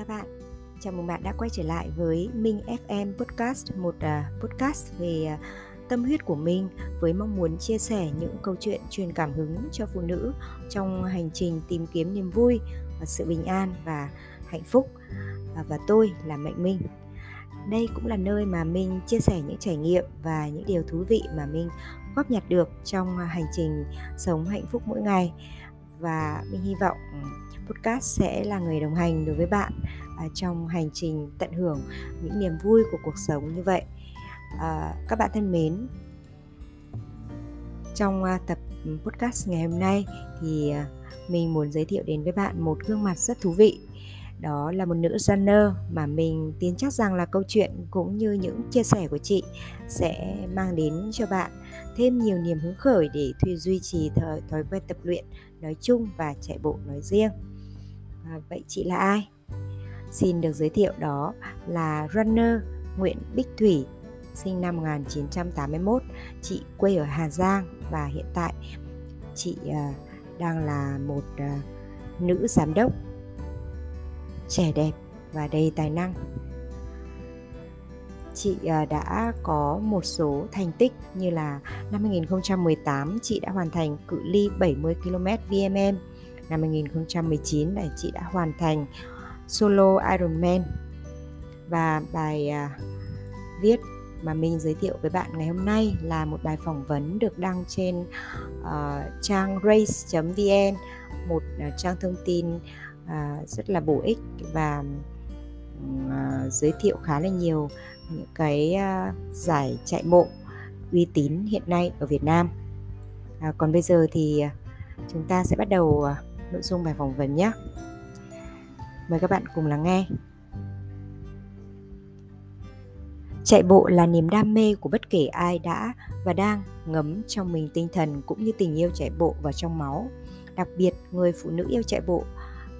chào bạn. Chào mừng bạn đã quay trở lại với Minh FM Podcast, một uh, podcast về uh, tâm huyết của mình với mong muốn chia sẻ những câu chuyện truyền cảm hứng cho phụ nữ trong hành trình tìm kiếm niềm vui, và sự bình an và hạnh phúc. Uh, và tôi là Mạnh Minh. Đây cũng là nơi mà mình chia sẻ những trải nghiệm và những điều thú vị mà mình góp nhặt được trong hành trình sống hạnh phúc mỗi ngày và mình hy vọng ừ, podcast sẽ là người đồng hành đối với bạn à, trong hành trình tận hưởng những niềm vui của cuộc sống như vậy. À, các bạn thân mến trong à, tập ừ, podcast ngày hôm nay thì à, mình muốn giới thiệu đến với bạn một gương mặt rất thú vị đó là một nữ runner mà mình tin chắc rằng là câu chuyện cũng như những chia sẻ của chị sẽ mang đến cho bạn thêm nhiều niềm hứng khởi để thuy duy trì thói, thói quen tập luyện nói chung và chạy bộ nói riêng. À, vậy chị là ai? Xin được giới thiệu đó là runner Nguyễn Bích Thủy sinh năm 1981 chị quê ở Hà Giang và hiện tại chị uh, đang là một uh, nữ giám đốc trẻ đẹp và đầy tài năng. Chị à, đã có một số thành tích như là năm 2018 chị đã hoàn thành cự ly 70 km VMM năm 2019 là chị đã hoàn thành solo Ironman và bài à, viết mà mình giới thiệu với bạn ngày hôm nay là một bài phỏng vấn được đăng trên uh, trang race.vn một uh, trang thông tin à, rất là bổ ích và à, giới thiệu khá là nhiều những cái à, giải chạy bộ uy tín hiện nay ở Việt Nam. À, còn bây giờ thì à, chúng ta sẽ bắt đầu à, nội dung bài phỏng vấn nhé. Mời các bạn cùng lắng nghe. Chạy bộ là niềm đam mê của bất kể ai đã và đang ngấm trong mình tinh thần cũng như tình yêu chạy bộ vào trong máu. Đặc biệt, người phụ nữ yêu chạy bộ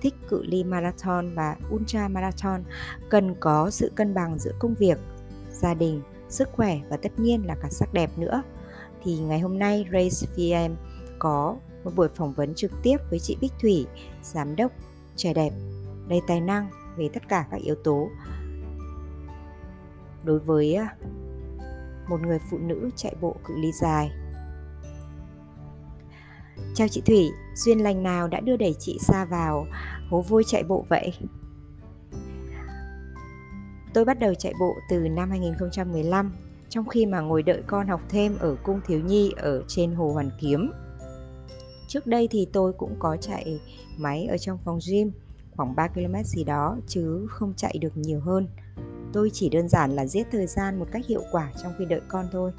thích cự ly marathon và ultra marathon cần có sự cân bằng giữa công việc, gia đình, sức khỏe và tất nhiên là cả sắc đẹp nữa. Thì ngày hôm nay Race VM có một buổi phỏng vấn trực tiếp với chị Bích Thủy, giám đốc trẻ đẹp, đầy tài năng về tất cả các yếu tố đối với à, một người phụ nữ chạy bộ cự ly dài. Chào chị Thủy, duyên lành nào đã đưa đẩy chị xa vào hố vui chạy bộ vậy? Tôi bắt đầu chạy bộ từ năm 2015 trong khi mà ngồi đợi con học thêm ở cung thiếu nhi ở trên hồ Hoàn Kiếm. Trước đây thì tôi cũng có chạy máy ở trong phòng gym khoảng 3 km gì đó chứ không chạy được nhiều hơn. Tôi chỉ đơn giản là giết thời gian một cách hiệu quả trong khi đợi con thôi.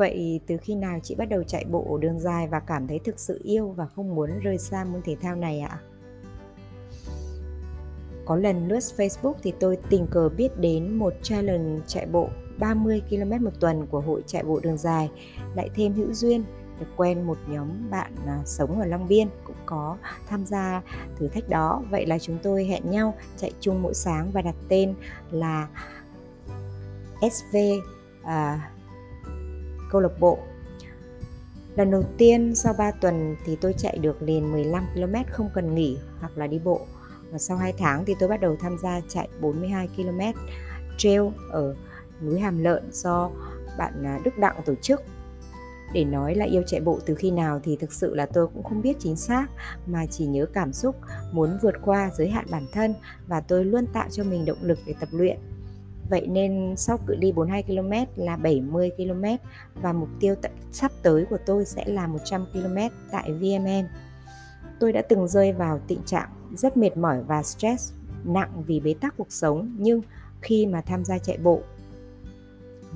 Vậy từ khi nào chị bắt đầu chạy bộ đường dài và cảm thấy thực sự yêu và không muốn rời xa môn thể thao này ạ? Có lần lướt Facebook thì tôi tình cờ biết đến một challenge chạy bộ 30 km một tuần của hội chạy bộ đường dài, lại thêm hữu duyên được quen một nhóm bạn à, sống ở Long Biên cũng có tham gia thử thách đó. Vậy là chúng tôi hẹn nhau chạy chung mỗi sáng và đặt tên là SV à, câu lạc bộ Lần đầu tiên sau 3 tuần thì tôi chạy được liền 15 km không cần nghỉ hoặc là đi bộ. Và sau 2 tháng thì tôi bắt đầu tham gia chạy 42 km trail ở núi Hàm Lợn do bạn à, Đức Đặng tổ chức. Để nói là yêu chạy bộ từ khi nào thì thực sự là tôi cũng không biết chính xác, mà chỉ nhớ cảm xúc, muốn vượt qua giới hạn bản thân và tôi luôn tạo cho mình động lực để tập luyện Vậy nên sau cự ly 42 km là 70 km và mục tiêu t- sắp tới của tôi sẽ là 100 km tại VMM. Tôi đã từng rơi vào tình trạng rất mệt mỏi và stress nặng vì bế tắc cuộc sống nhưng khi mà tham gia chạy bộ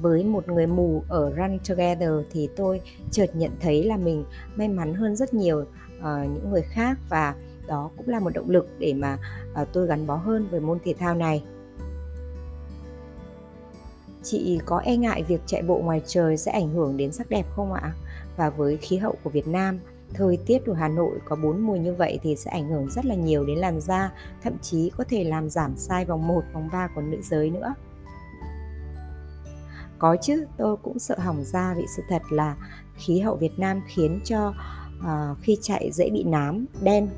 với một người mù ở Run Together thì tôi chợt nhận thấy là mình may mắn hơn rất nhiều uh, những người khác và đó cũng là một động lực để mà uh, tôi gắn bó hơn với môn thể thao này Chị có e ngại việc chạy bộ ngoài trời sẽ ảnh hưởng đến sắc đẹp không ạ? Và với khí hậu của Việt Nam, thời tiết của Hà Nội có bốn mùa như vậy thì sẽ ảnh hưởng rất là nhiều đến làn da, thậm chí có thể làm giảm size vòng 1, vòng 3 của nữ giới nữa. Có chứ, tôi cũng sợ hỏng da vì sự thật là khí hậu Việt Nam khiến cho uh, khi chạy dễ bị nám, đen,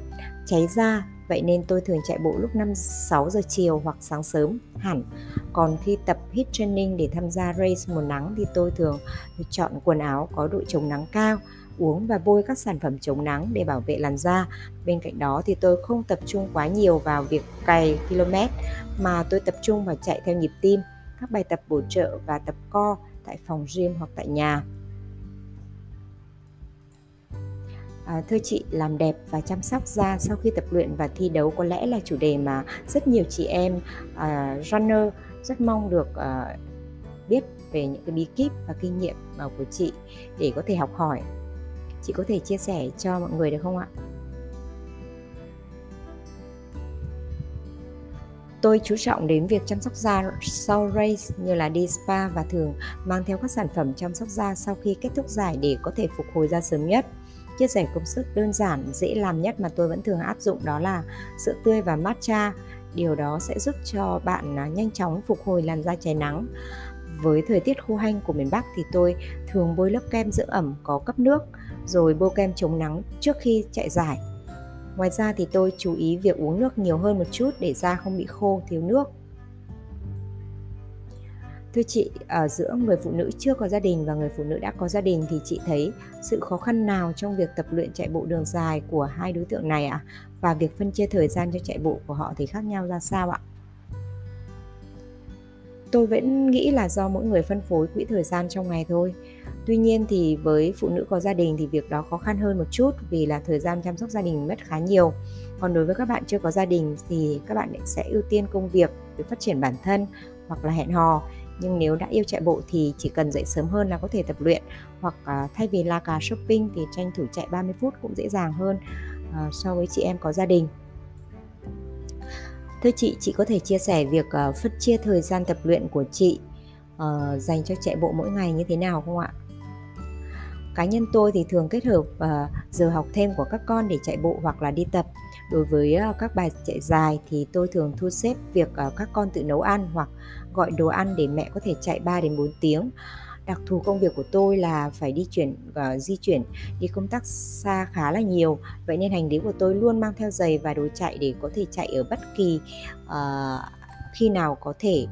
cháy da Vậy nên tôi thường chạy bộ lúc 5-6 giờ chiều hoặc sáng sớm hẳn. Còn khi tập hit training để tham gia race mùa nắng thì tôi thường chọn quần áo có độ chống nắng cao, uống và bôi các sản phẩm chống nắng để bảo vệ làn da. Bên cạnh đó thì tôi không tập trung quá nhiều vào việc cày km mà tôi tập trung vào chạy theo nhịp tim, các bài tập bổ trợ và tập co tại phòng gym hoặc tại nhà. À, thưa chị, làm đẹp và chăm sóc da sau khi tập luyện và thi đấu có lẽ là chủ đề mà rất nhiều chị em uh, runner rất mong được uh, biết về những cái bí kíp và kinh nghiệm uh, của chị để có thể học hỏi. Chị có thể chia sẻ cho mọi người được không ạ? Tôi chú trọng đến việc chăm sóc da sau race như là đi spa và thường mang theo các sản phẩm chăm sóc da sau khi kết thúc giải để có thể phục hồi da sớm nhất chia sẻ công sức đơn giản dễ làm nhất mà tôi vẫn thường áp dụng đó là sữa tươi và matcha điều đó sẽ giúp cho bạn à, nhanh chóng phục hồi làn da cháy nắng với thời tiết khô hanh của miền Bắc thì tôi thường bôi lớp kem dưỡng ẩm có cấp nước rồi bôi kem chống nắng trước khi chạy giải. Ngoài ra thì tôi chú ý việc uống nước nhiều hơn một chút để da không bị khô, thiếu nước. Thưa chị, ở giữa người phụ nữ chưa có gia đình và người phụ nữ đã có gia đình thì chị thấy sự khó khăn nào trong việc tập luyện chạy bộ đường dài của hai đối tượng này ạ? À? Và việc phân chia thời gian cho chạy bộ của họ thì khác nhau ra sao ạ? Tôi vẫn nghĩ là do mỗi người phân phối quỹ thời gian trong ngày thôi. Tuy nhiên thì với phụ nữ có gia đình thì việc đó khó khăn hơn một chút vì là thời gian chăm sóc gia đình mất khá nhiều. Còn đối với các bạn chưa có gia đình thì các bạn sẽ ưu tiên công việc để phát triển bản thân hoặc là hẹn hò nhưng nếu đã yêu chạy bộ thì chỉ cần dậy sớm hơn là có thể tập luyện hoặc uh, thay vì la cà shopping thì tranh thủ chạy 30 phút cũng dễ dàng hơn uh, so với chị em có gia đình Thưa chị, chị có thể chia sẻ việc uh, phân chia thời gian tập luyện của chị uh, dành cho chạy bộ mỗi ngày như thế nào không ạ? Cá nhân tôi thì thường kết hợp uh, giờ học thêm của các con để chạy bộ hoặc là đi tập. Đối với ờ, các bài chạy dài thì tôi thường thu xếp việc ờ, các con tự nấu ăn hoặc gọi đồ ăn để mẹ có thể chạy 3 đến 4 tiếng. Đặc thù công việc của tôi là phải đi chuyển uh, di chuyển đi công tác xa khá là nhiều. Vậy nên hành lý của tôi luôn mang theo giày và đồ chạy để có thể chạy ở bất kỳ uh, khi nào có thể.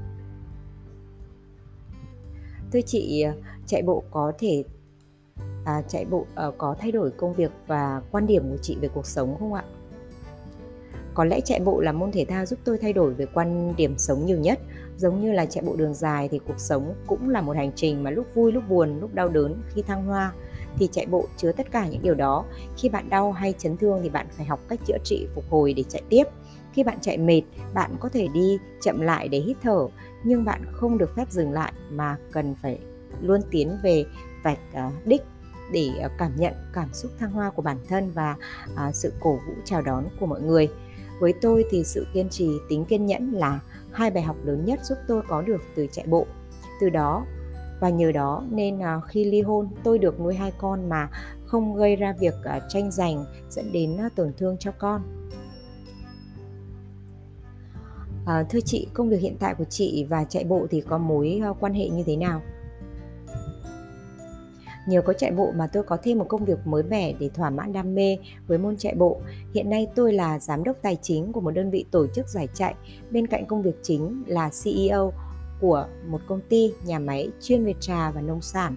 Thưa chị chạy bộ có thể à, chạy bộ uh, có thay đổi công việc và quan điểm của chị về cuộc sống không ạ? Có lẽ chạy bộ là môn thể thao giúp tôi thay đổi về quan điểm sống nhiều nhất. Giống như là chạy bộ đường dài thì cuộc sống cũng là một hành trình mà lúc vui, lúc buồn, lúc đau đớn, khi thăng hoa thì chạy bộ chứa tất cả những điều đó. Khi bạn đau hay chấn thương thì bạn phải học cách chữa trị, phục hồi để chạy tiếp. Khi bạn chạy mệt, bạn có thể đi chậm lại để hít thở, nhưng bạn không được phép dừng lại mà cần phải luôn tiến về vạch à, đích để à, cảm nhận cảm xúc thăng hoa của bản thân và à, sự cổ vũ chào đón của mọi người với tôi thì sự kiên trì tính kiên nhẫn là hai bài học lớn nhất giúp tôi có được từ chạy bộ. Từ đó và nhờ đó nên à, khi ly hôn tôi được nuôi hai con mà không gây ra việc à, tranh giành dẫn đến à, tổn thương cho con. À, thưa chị công việc hiện tại của chị và chạy bộ thì có mối quan hệ như thế nào? Nhờ có chạy bộ mà tôi có thêm một công việc mới mẻ để thỏa mãn đam mê với môn chạy bộ. Hiện nay tôi là giám đốc tài chính của một đơn vị tổ chức giải chạy, bên cạnh công việc chính là CEO của một công ty nhà máy chuyên về trà và nông sản.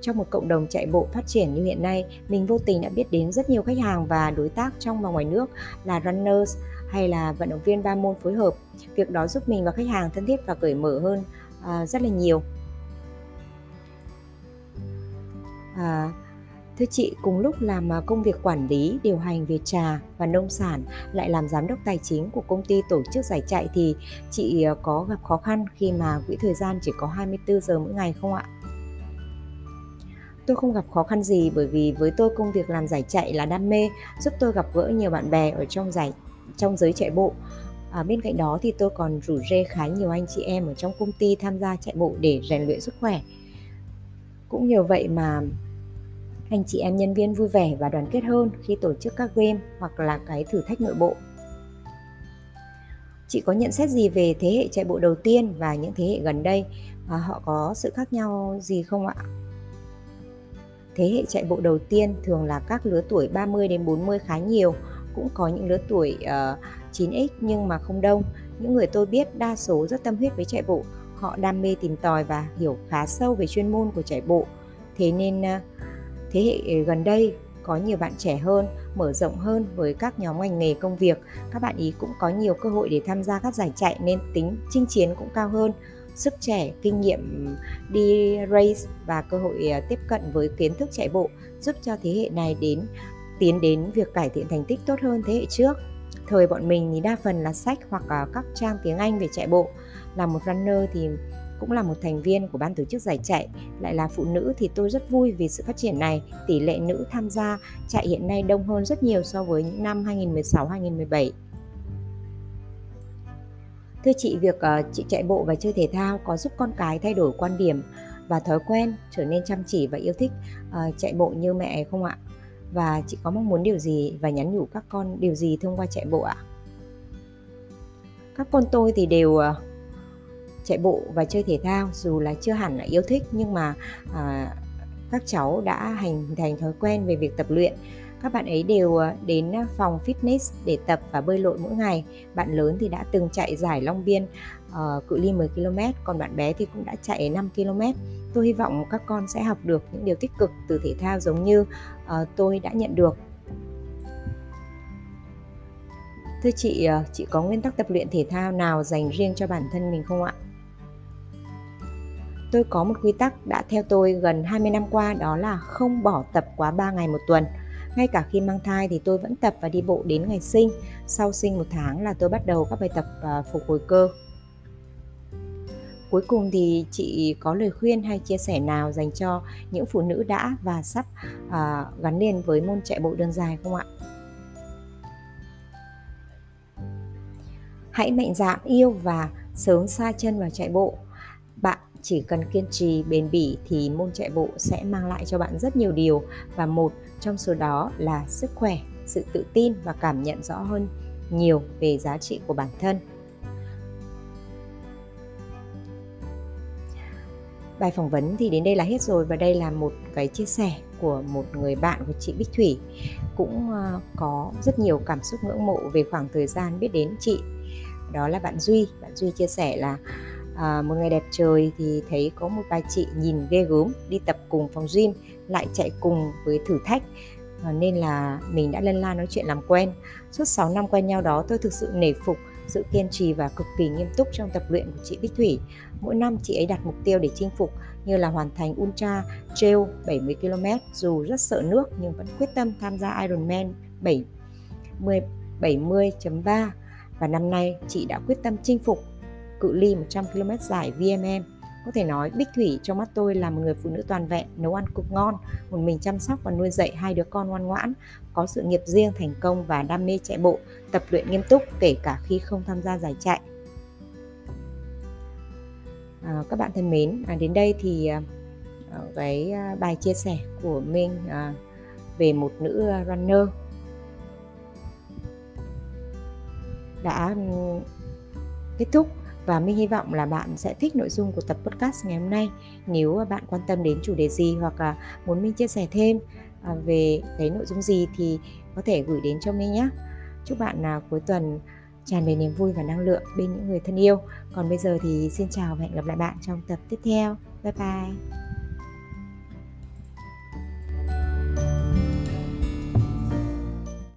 Trong một cộng đồng chạy bộ phát triển như hiện nay, mình vô tình đã biết đến rất nhiều khách hàng và đối tác trong và ngoài nước là runners hay là vận động viên ba môn phối hợp. Việc đó giúp mình và khách hàng thân thiết và cởi mở hơn uh, rất là nhiều. À, thưa chị, cùng lúc làm à, công việc quản lý, điều hành về trà và nông sản, lại làm giám đốc tài chính của công ty tổ chức giải chạy thì chị à, có gặp khó khăn khi mà quỹ thời gian chỉ có 24 giờ mỗi ngày không ạ? Tôi không gặp khó khăn gì bởi vì với tôi công việc làm giải chạy là đam mê, giúp tôi gặp gỡ nhiều bạn bè ở trong giải trong giới chạy bộ. À, bên cạnh đó thì tôi còn rủ rê khá nhiều anh chị em ở trong công ty tham gia chạy bộ để rèn luyện sức khỏe. Cũng nhờ vậy mà anh chị em nhân viên vui vẻ và đoàn kết hơn khi tổ chức các game hoặc là cái thử thách nội bộ. Chị có nhận xét gì về thế hệ chạy bộ đầu tiên và những thế hệ gần đây? À, họ có sự khác nhau gì không ạ? Thế hệ chạy bộ đầu tiên thường là các lứa tuổi 30 đến 40 khá nhiều, cũng có những lứa tuổi ờ, uh, 9x nhưng mà không đông. Những người tôi biết đa số rất tâm huyết với chạy bộ, họ đam mê tìm tòi và hiểu khá sâu về chuyên môn của chạy bộ. Thế nên ờ, thế hệ gần đây có nhiều bạn trẻ hơn, mở rộng hơn với các nhóm ngành nghề công việc. Các bạn ý cũng có nhiều cơ hội để tham gia các giải chạy nên tính chinh chiến cũng cao hơn. Sức trẻ, kinh nghiệm đi race và cơ hội ờ, tiếp cận với kiến thức chạy bộ giúp cho thế hệ này đến tiến đến việc cải thiện thành tích tốt hơn thế hệ trước. Thời bọn mình thì đa phần là sách hoặc các trang tiếng Anh về chạy bộ. Là một runner thì cũng là một thành viên của ban tổ chức giải chạy, lại là phụ nữ thì tôi rất vui vì sự phát triển này. Tỷ lệ nữ tham gia chạy hiện nay đông hơn rất nhiều so với những năm 2016-2017. Thưa chị, việc uh, chị chạy bộ và chơi thể thao có giúp con cái thay đổi quan điểm và thói quen, trở nên chăm chỉ và yêu thích uh, chạy bộ như mẹ không ạ? Và chị có mong muốn điều gì và nhắn nhủ các con điều gì thông qua chạy bộ ạ? Các con tôi thì đều ờ, chạy bộ và chơi thể thao dù là chưa hẳn là yêu thích nhưng mà à, các cháu đã hành thành thói quen về việc tập luyện các bạn ấy đều ờ, đến phòng fitness để tập và bơi lội mỗi ngày bạn lớn thì đã từng chạy giải Long Biên uh, cự ly 10 km còn bạn bé thì cũng đã chạy 5 km tôi hy vọng các con sẽ học được những điều tích cực từ thể thao giống như uh, tôi đã nhận được Thưa chị, ờ, chị có nguyên tắc tập luyện thể thao nào dành riêng cho bản thân mình không ạ? tôi có một quy tắc đã theo tôi gần 20 năm qua đó là không bỏ tập quá 3 ngày một tuần. Ngay cả khi mang thai thì tôi vẫn tập và đi bộ đến ngày sinh. Sau sinh một tháng là tôi bắt đầu các bài tập phục hồi cơ. Cuối cùng thì chị có lời khuyên hay chia sẻ nào dành cho những phụ nữ đã và sắp à, gắn liền với môn chạy bộ đường dài không ạ? Hãy mạnh dạn yêu và sớm xa chân vào chạy bộ. Bạn chỉ cần kiên trì bền bỉ thì môn chạy bộ sẽ mang lại cho bạn rất nhiều điều. Và một trong số đó là sức khỏe sự tự tin và cảm nhận rõ hơn nhiều về giá trị của bản thân. Bài phỏng vấn thì đến đây là hết rồi và đây là một cái chia sẻ của một người bạn của chị Bích Thủy. Cũng ờ, có rất nhiều cảm xúc ngưỡng mộ về khoảng thời gian biết đến chị. Đó là bạn Duy. Bạn Duy chia sẻ là à, một ngày đẹp trời thì thấy có một bà chị nhìn ghê gớm đi tập cùng phòng gym lại chạy cùng với thử thách. À, nên là mình đã lân la nói chuyện làm quen. Suốt 6 năm quen nhau đó tôi thực sự nể phục sự kiên trì và cực kỳ nghiêm túc trong tập luyện của chị Bích Thủy. Mỗi năm chị ấy đặt mục tiêu để chinh phục, như là hoàn thành Ultra Trail 70 km, dù rất sợ nước nhưng vẫn quyết tâm tham gia Ironman 70 70.3 và năm nay chị đã quyết tâm chinh phục cự ly 100 km dài VMM. Có thể nói Bích Thủy trong mắt tôi là một người phụ nữ toàn vẹn, nấu ăn cực ngon, một mình chăm sóc và nuôi dạy hai đứa con ngoan ngoãn, có sự nghiệp riêng thành công và đam mê chạy bộ, tập luyện nghiêm túc kể cả khi không tham gia giải chạy. À, các bạn thân mến, à, đến đây thì à, à cái à, bài chia sẻ của mình à, về một nữ à, runner đã ừ, kết thúc và mình hy vọng là bạn sẽ thích nội dung của tập podcast ngày hôm nay. Nếu bạn quan tâm đến chủ đề gì hoặc là muốn mình chia sẻ thêm à, về cái nội dung gì thì có thể gửi đến cho mình nhé. Chúc bạn à, cuối tuần tràn đầy niềm vui và năng lượng bên những người thân yêu. Còn bây giờ thì xin chào và hẹn gặp lại bạn trong tập tiếp theo. Bye bye.